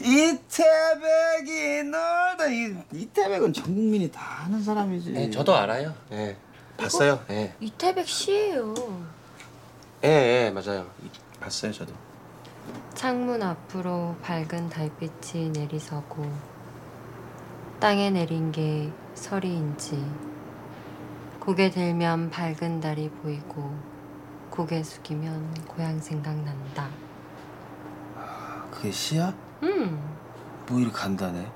이태백이 널다 이 이태백은 전 국민이 다 아는 사람이지. 네, 저도 알아요. 예. 봤어요. 예. 이태백 씨예요. 예, 예, 맞아요. 봤어요 저도. 창문 앞으로 밝은 달빛이 내리서고 땅에 내린 게 서리인지 고개 들면 밝은 달이 보이고 고개 숙이면 고향 생각난다. 그게 시야? 음, 뭐 이렇게 간단해?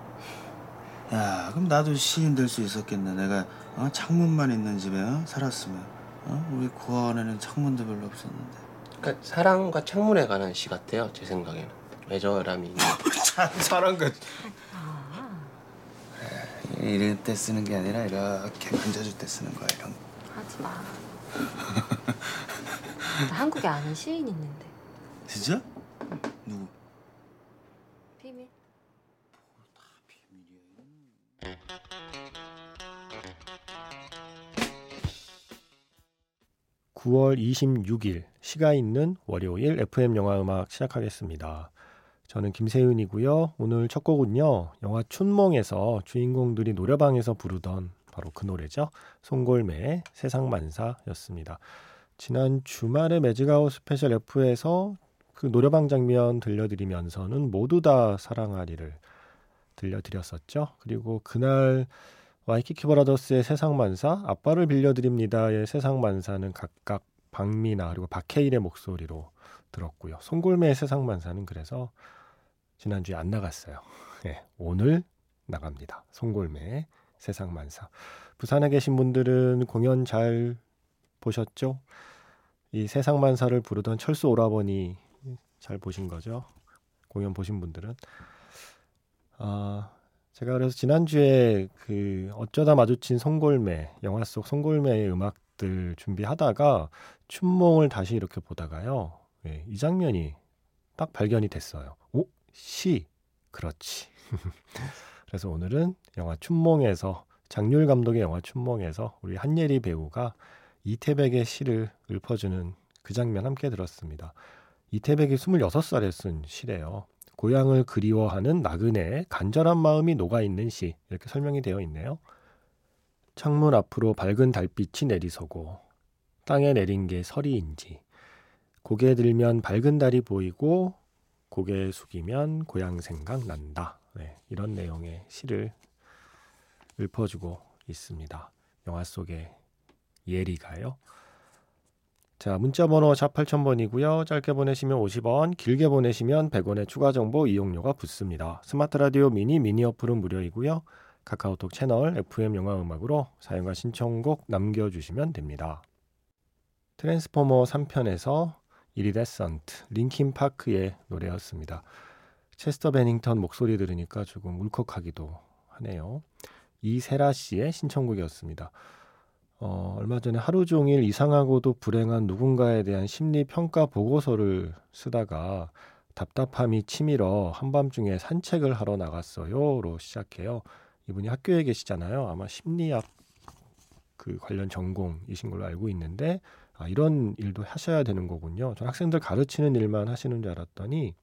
야, 그럼 나도 시인 될 수 있었겠네. 내가 어? 창문만 있는 집에 어? 살았으면. 어? 우리 고아원에는 창문도 별로 없었는데. 그러니까 사랑과 창문에 관한 시 같아요. 제 생각에는. 애절함이 있는. 참 저런 거 아, 이럴 때 쓰는 게 아니라 이렇게 만져줄 때 쓰는 거야 이런 거. 하지 마. 나 한국에 아는 시인 있는데. 진짜? 9월 26일 시가 있는 월요일 FM 영화 음악 시작하겠습니다. 저는 김세윤이고요. 오늘 첫 곡은요. 영화 춘몽에서 주인공들이 노래방에서 부르던 바로 그 노래죠. 송골매의 세상만사였습니다. 지난 주말에 매직아웃 스페셜 F에서 그 노래방 장면 들려드리면서는 모두 다 사랑하리를 들려드렸었죠. 그리고 그날 와이키키 브라더스의 세상만사, 아빠를 빌려드립니다의 세상만사는 각각 박미나 그리고 박해일의 목소리로 들었고요. 송골매의 세상만사는 그래서 지난주에 안 나갔어요. 네, 오늘 나갑니다. 송골매의 세상만사. 부산에 계신 분들은 공연 잘 보셨죠? 이 세상만사를 부르던 철수 오라버니 잘 보신 거죠? 공연 보신 분들은 아 제가 그래서 지난주에 그 어쩌다 마주친 송골매 영화 속 송골매의 음악들 준비하다가 춘몽을 다시 이렇게 보다가요. 예, 이 장면이 딱 발견이 됐어요. 오, 시. 그렇지. 그래서 오늘은 영화 춘몽에서 장률 감독의 영화 춘몽에서 우리 한예리 배우가 이태백의 시를 읊어주는 그 장면 함께 들었습니다. 이태백이 26살에 쓴 시래요. 고향을 그리워하는 나그네의 간절한 마음이 녹아있는 시 이렇게 설명이 되어 있네요. 창문 앞으로 밝은 달빛이 내리서고 땅에 내린 게 서리인지 고개 들면 밝은 달이 보이고 고개 숙이면 고향 생각 난다. 네, 이런 내용의 시를 읊어주고 있습니다. 영화 속의 예리가요. 자, 문자 번호 샵 8000번이고요. 짧게 보내시면 50원, 길게 보내시면 100원의 추가 정보 이용료가 붙습니다. 스마트 라디오 미니 미니 어플은 무료이고요. 카카오톡 채널 FM 영화 음악으로 사용과 신청곡 남겨 주시면 됩니다. 트랜스포머 3편에서 Iridescent 링킨 파크의 노래였습니다. 체스터 베닝턴 목소리 들으니까 조금 울컥하기도 하네요. 이세라 씨의 신청곡이었습니다. 어, 얼마 전에 하루 종일 이상하고도 불행한 누군가에 대한 심리 평가 보고서를 쓰다가 답답함이 치밀어 한밤중에 산책을 하러 나갔어요로 시작해요. 이분이 학교에 계시잖아요. 아마 심리학 그 관련 전공이신 걸로 알고 있는데 아, 이런 일도 하셔야 되는 거군요. 전 학생들 가르치는 일만 하시는 줄 알았더니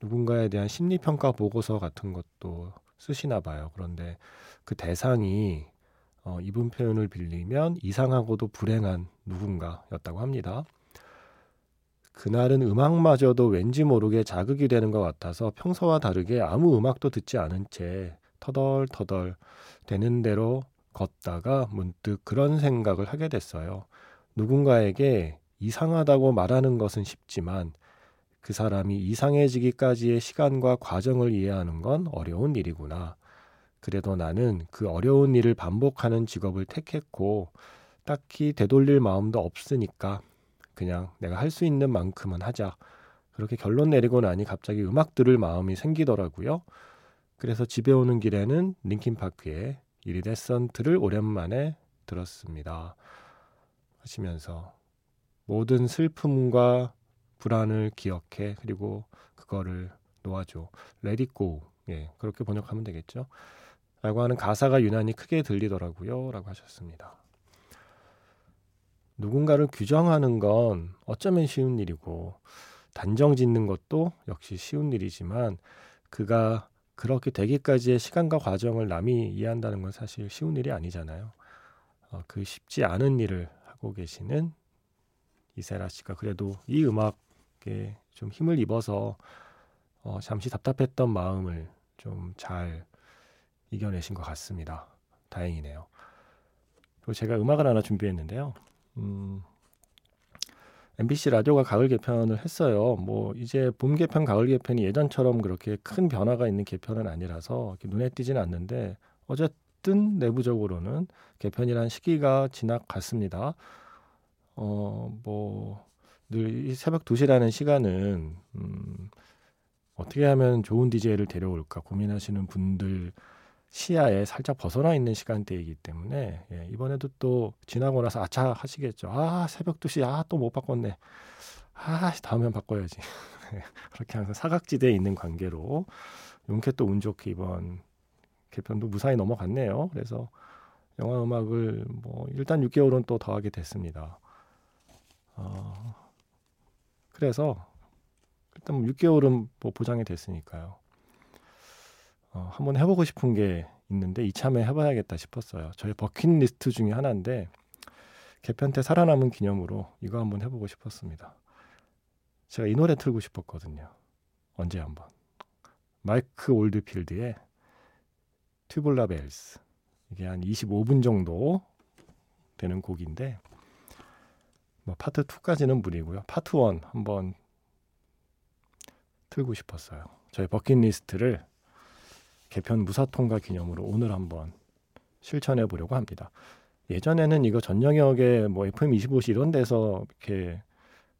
누군가에 대한 심리 평가 보고서 같은 것도 쓰시나 봐요. 그런데 그 대상이 어, 이분 표현을 빌리면 이상하고도 불행한 누군가였다고 합니다. 그날은 음악마저도 왠지 모르게 자극이 되는 것 같아서 평소와 다르게 아무 음악도 듣지 않은 채 터덜터덜 되는 대로 걷다가 문득 그런 생각을 하게 됐어요. 누군가에게 이상하다고 말하는 것은 쉽지만 그 사람이 이상해지기까지의 시간과 과정을 이해하는 건 어려운 일이구나. 그래도 나는 그 어려운 일을 반복하는 직업을 택했고 딱히 되돌릴 마음도 없으니까 그냥 내가 할 수 있는 만큼은 하자. 그렇게 결론 내리고 나니 갑자기 음악 들을 마음이 생기더라고요. 그래서 집에 오는 길에는 링킨파크의 이리데선트를 오랜만에 들었습니다. 하시면서 모든 슬픔과 불안을 기억해 그리고 그거를 놓아줘. Go. 예, 그렇게 번역하면 되겠죠. 라고 하는 가사가 유난히 크게 들리더라고요. 라고 하셨습니다. 누군가를 규정하는 건 어쩌면 쉬운 일이고 단정 짓는 것도 역시 쉬운 일이지만 그가 그렇게 되기까지의 시간과 과정을 남이 이해한다는 건 사실 쉬운 일이 아니잖아요. 어, 그 쉽지 않은 일을 하고 계시는 이세라 씨가 그래도 이 음악에 좀 힘을 입어서 어, 잠시 답답했던 마음을 좀 잘 이겨내신 것 같습니다. 다행이네요. 그리고 제가 음악을 하나 준비했는데요. 음, MBC 라디오가 가을 개편을 했어요. 뭐 이제 봄 개편, 가을 개편이 예전처럼 그렇게 큰 변화가 있는 개편은 아니라서 눈에 띄지는 않는데 어쨌든 내부적으로는 개편이란 시기가 지나갔습니다. 어, 뭐, 늘 새벽 2시라는 시간은, 음, 어떻게 하면 좋은 DJ를 데려올까 고민하시는 분들 시야에 살짝 벗어나 있는 시간대이기 때문에 예, 이번에도 또 지나고 나서 아차 하시겠죠. 아 새벽 2시 아 또 못 바꿨네. 아 다음엔 바꿔야지. 그렇게 항상 사각지대에 있는 관계로 용케 또 운 좋게 이번 개편도 무사히 넘어갔네요. 그래서 영화 음악을 뭐 일단 6개월은 또 더하게 됐습니다. 어, 그래서 일단 6개월은 뭐, 뭐 보장이 됐으니까요. 어, 한번 해보고 싶은 게 있는데 이참에 해봐야겠다 싶었어요. 저의 버킷리스트 중에 하나인데 개편 때 살아남은 기념으로 이거 한번 해보고 싶었습니다. 제가 이 노래 틀고 싶었거든요. 언제 한번. 마이크 올드필드의 Tubular Bells. 이게 한 25분 정도 되는 곡인데 뭐 파트 2까지는 무리고요. 파트 1 한번 틀고 싶었어요. 저희 bucket list를 개편 무사 통과 기념으로 오늘 한번 실천해 보려고 합니다. 예전에는 이거 전영혁의 뭐 FM25시 이런 데서 이렇게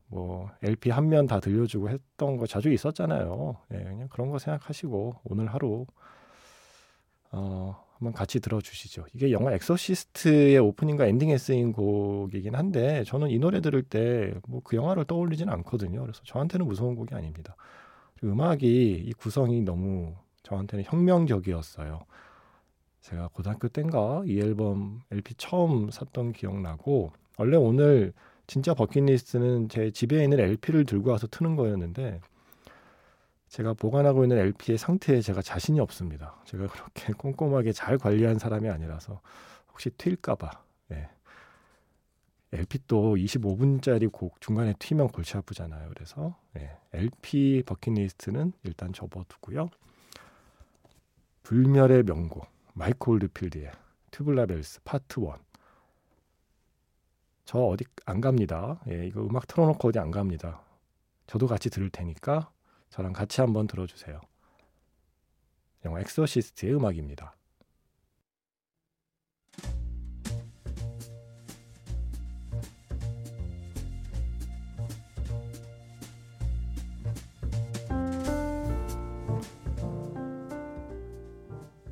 뭐 LP 한 면 다 들려주고 했던 거 자주 있었잖아요. 예, 그냥 그런 거 생각하시고 오늘 하루 어, 한번 같이 들어주시죠. 이게 영화 엑소시스트의 오프닝과 엔딩에 쓰인 곡이긴 한데 저는 이 노래 들을 때 뭐 그 영화를 떠올리지는 않거든요. 그래서 저한테는 무서운 곡이 아닙니다. 음악이 이 구성이 너무 저한테는 혁명적이었어요. 제가 고등학교 땐가 이 앨범 LP 처음 샀던 기억나고 원래 오늘 진짜 버킷리스트는 제 집에 있는 LP를 들고 와서 트는 거였는데 제가 보관하고 있는 LP의 상태에 제가 자신이 없습니다. 제가 그렇게 꼼꼼하게 잘 관리한 사람이 아니라서 혹시 튈까봐. 네. LP 또 25분짜리 곡 중간에 튀면 골치 아프잖아요. 그래서 네. LP 버킷리스트는 일단 접어두고요. 불멸의 명곡 마이크 올드필드의 Tubular Bells 파트 1. 저 어디 안 갑니다. 예, 이거 음악 틀어놓고 어디 안 갑니다. 저도 같이 들을 테니까 저랑 같이 한번 들어주세요. 영화 엑소시스트의 음악입니다.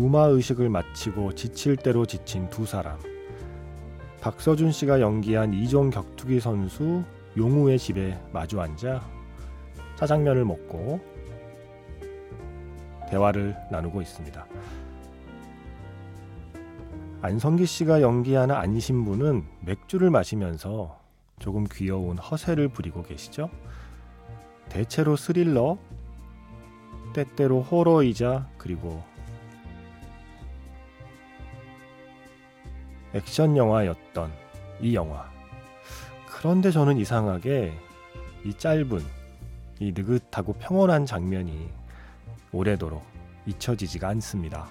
구마 의식을 마치고 지칠 대로 지친 두 사람. 박서준 씨가 연기한 이종 격투기 선수 용우의 집에 마주 앉아 짜장면을 먹고 대화를 나누고 있습니다. 안성기 씨가 연기하는 안신부는 맥주를 마시면서 조금 귀여운 허세를 부리고 계시죠? 대체로 스릴러, 때때로 호러이자 그리고 액션 영화였던 이 영화. 그런데 저는 이상하게 이 짧은, 이 느긋하고 평온한 장면이 오래도록 잊혀지지가 않습니다.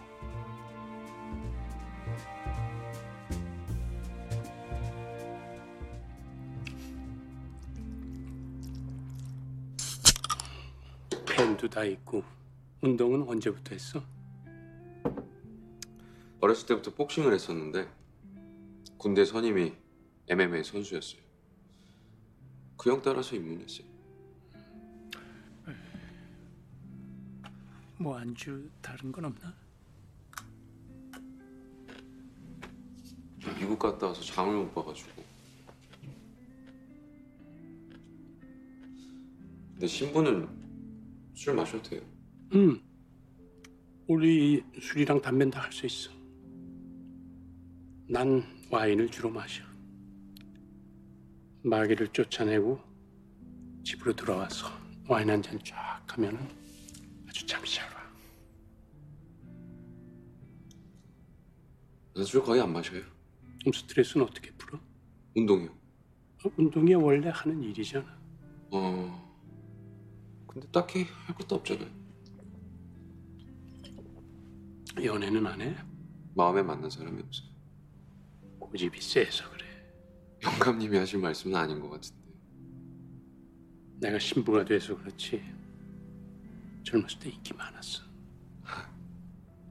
펜도 다 있고 운동은 언제부터 했어? 어렸을 때부터 복싱을 했었는데 군대 선임이 MMA 선수였어요. 그 형 따라서 입문했어요. 뭐 안주 다른 건 없나? 미국 갔다 와서 장을 못 봐가지고. 근데 신부는 술 마셔도 돼요. 응. 우리 술이랑 담배는 다 할 수 있어. 난 와인을 주로 마셔. 마귀를 쫓아내고 집으로 돌아와서 와인 한 잔 쫙 하면은 아주 잠이 잘 와. 난술 거의 안 마셔요. 그럼 스트레스는 어떻게 풀어? 운동이요. 어, 운동이 원래 하는 일이잖아. 어. 근데 딱히 할 것도 없잖아요. 연애는 안 해? 마음에 맞는 사람이 없어요. 고집이 세서 그래. 영감님이 하신 말씀은 아닌 것 같은데. 내가 신부가 돼서 그렇지. 젊었을 때 인기 많았어.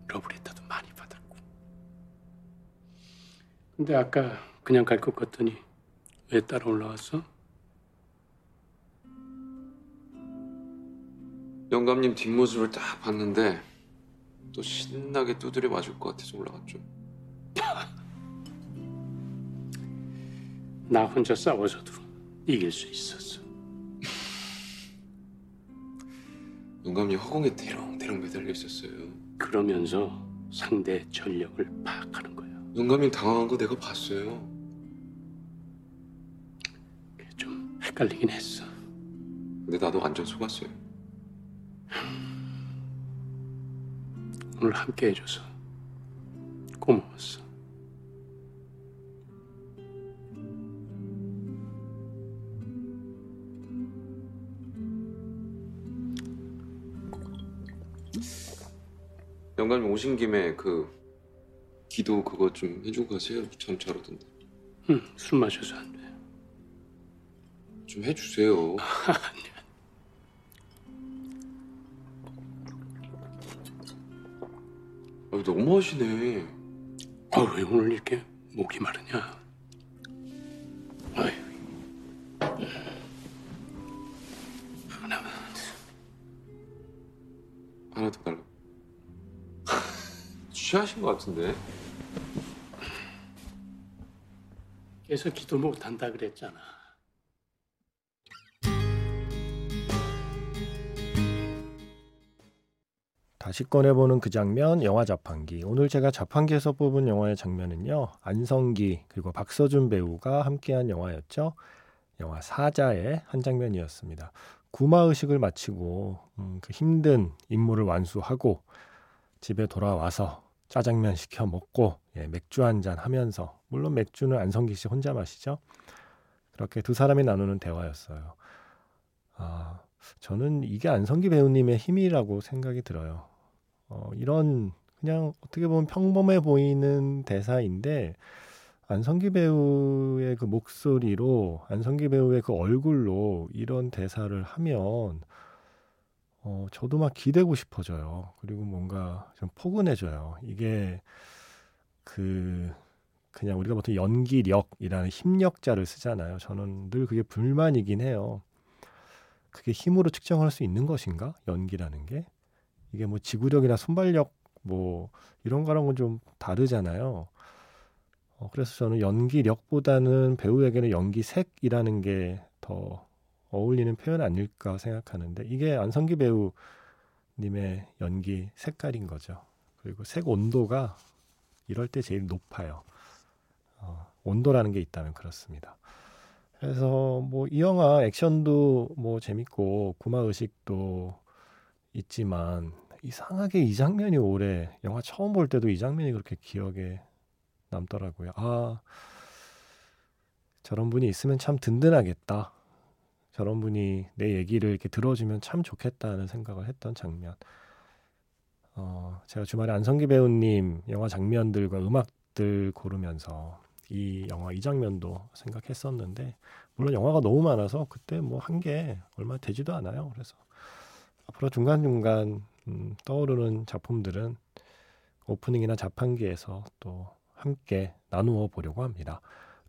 러브레터도 많이 받았고. 근데 아까 그냥 갈 것 같더니 왜 따라 올라왔어? 영감님 뒷모습을 딱 봤는데 또 신나게 두드려 맞을 것 같아서 올라갔죠. 나 혼자 싸워서도 이길 수 있었어. 영감님 허공에 대롱대롱 매달려 있었어요. 그러면서 상대 전력을 파악하는 거야. 영감님 당황한 거 내가 봤어요. 좀 헷갈리긴 했어. 근데 나도 완전 속았어요. 오늘 함께 해줘서 고마웠어. 영감님 오신 김에 그 기도 그거 좀 해주고 가세요. 참 잘하던데. 응, 술 마셔서 안 돼. 좀 해주세요. 아, 너무 하시네. 아, 왜 오늘 이렇게 목이 마르냐? 취하신 것 같은데. 그래서 기도 못 한다 그랬잖아. 다시 꺼내보는 그 장면 영화 자판기. 오늘 제가 자판기에서 뽑은 영화의 장면은요. 안성기 그리고 박서준 배우가 함께한 영화였죠. 영화 사자의 한 장면이었습니다. 구마 의식을 마치고 음, 그 힘든 임무를 완수하고 집에 돌아와서 짜장면 시켜 먹고 예, 맥주 한 잔 하면서 물론 맥주는 안성기 씨 혼자 마시죠. 그렇게 두 사람이 나누는 대화였어요. 아, 저는 이게 안성기 배우님의 힘이라고 생각이 들어요. 어, 이런 그냥 어떻게 보면 평범해 보이는 대사인데 안성기 배우의 그 목소리로 안성기 배우의 그 얼굴로 이런 대사를 하면 어, 저도 막 기대고 싶어져요. 그리고 뭔가 좀 포근해져요. 이게 그 그냥 우리가 보통 연기력이라는 힘력자를 쓰잖아요. 저는 늘 그게 불만이긴 해요. 그게 힘으로 측정할 수 있는 것인가? 연기라는 게 이게 뭐 지구력이나 순발력 뭐 이런 거랑은 좀 다르잖아요. 어, 그래서 저는 연기력보다는 배우에게는 연기색이라는 게 더 어울리는 표현 아닐까 생각하는데 이게 안성기 배우님의 연기 색깔인 거죠. 그리고 색 온도가 이럴 때 제일 높아요. 어, 온도라는 게 있다면 그렇습니다. 그래서 뭐 이 영화 액션도 뭐 재밌고 구마 의식도 있지만 이상하게 이 장면이 올해 영화 처음 볼 때도 이 장면이 그렇게 기억에 남더라고요. 아 저런 분이 있으면 참 든든하겠다. 저런 분이 내 얘기를 이렇게 들어주면 참 좋겠다는 생각을 했던 장면. 어, 제가 주말에 안성기 배우님 영화 장면들과 음악들 고르면서 이 영화 이 장면도 생각했었는데 물론 영화가 너무 많아서 그때 뭐한게 얼마 되지도 않아요. 그래서 앞으로 중간중간 음, 떠오르는 작품들은 오프닝이나 자판기에서 또 함께 나누어 보려고 합니다.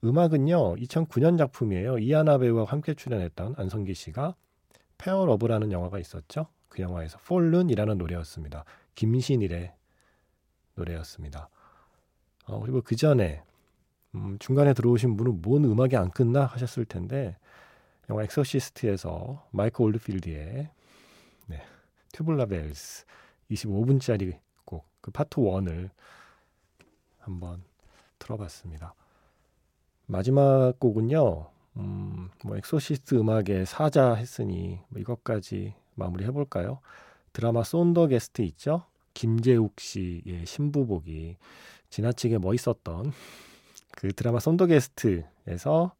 음악은요 2009년 작품이에요. 이하나 배우와 함께 출연했던 안성기 씨가 페어 러브라는 영화가 있었죠. 그 영화에서 Fallen이라는 노래였습니다. 김신일의 노래였습니다. 어, 그리고 그 전에 음, 중간에 들어오신 분은 뭔 음악이 안 끝나 하셨을 텐데 영화 엑소시스트에서 마이크 올드필드의 네, Tubular Bells 25분짜리 곡 그 파트 1을 한번 들어봤습니다. 마지막 곡은요. 음, 뭐 엑소시스트 음악의 사자 했으니 뭐 이것까지 마무리 해볼까요? 드라마 손 the guest 있죠? 김재욱 씨의 신부복이 지나치게 멋있었던 그 드라마 손 the guest에서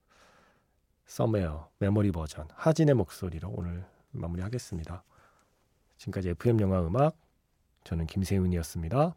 Somewhere 메모리 버전 하진의 목소리로 오늘 마무리하겠습니다. 지금까지 FM 영화 음악 저는 김세윤이었습니다.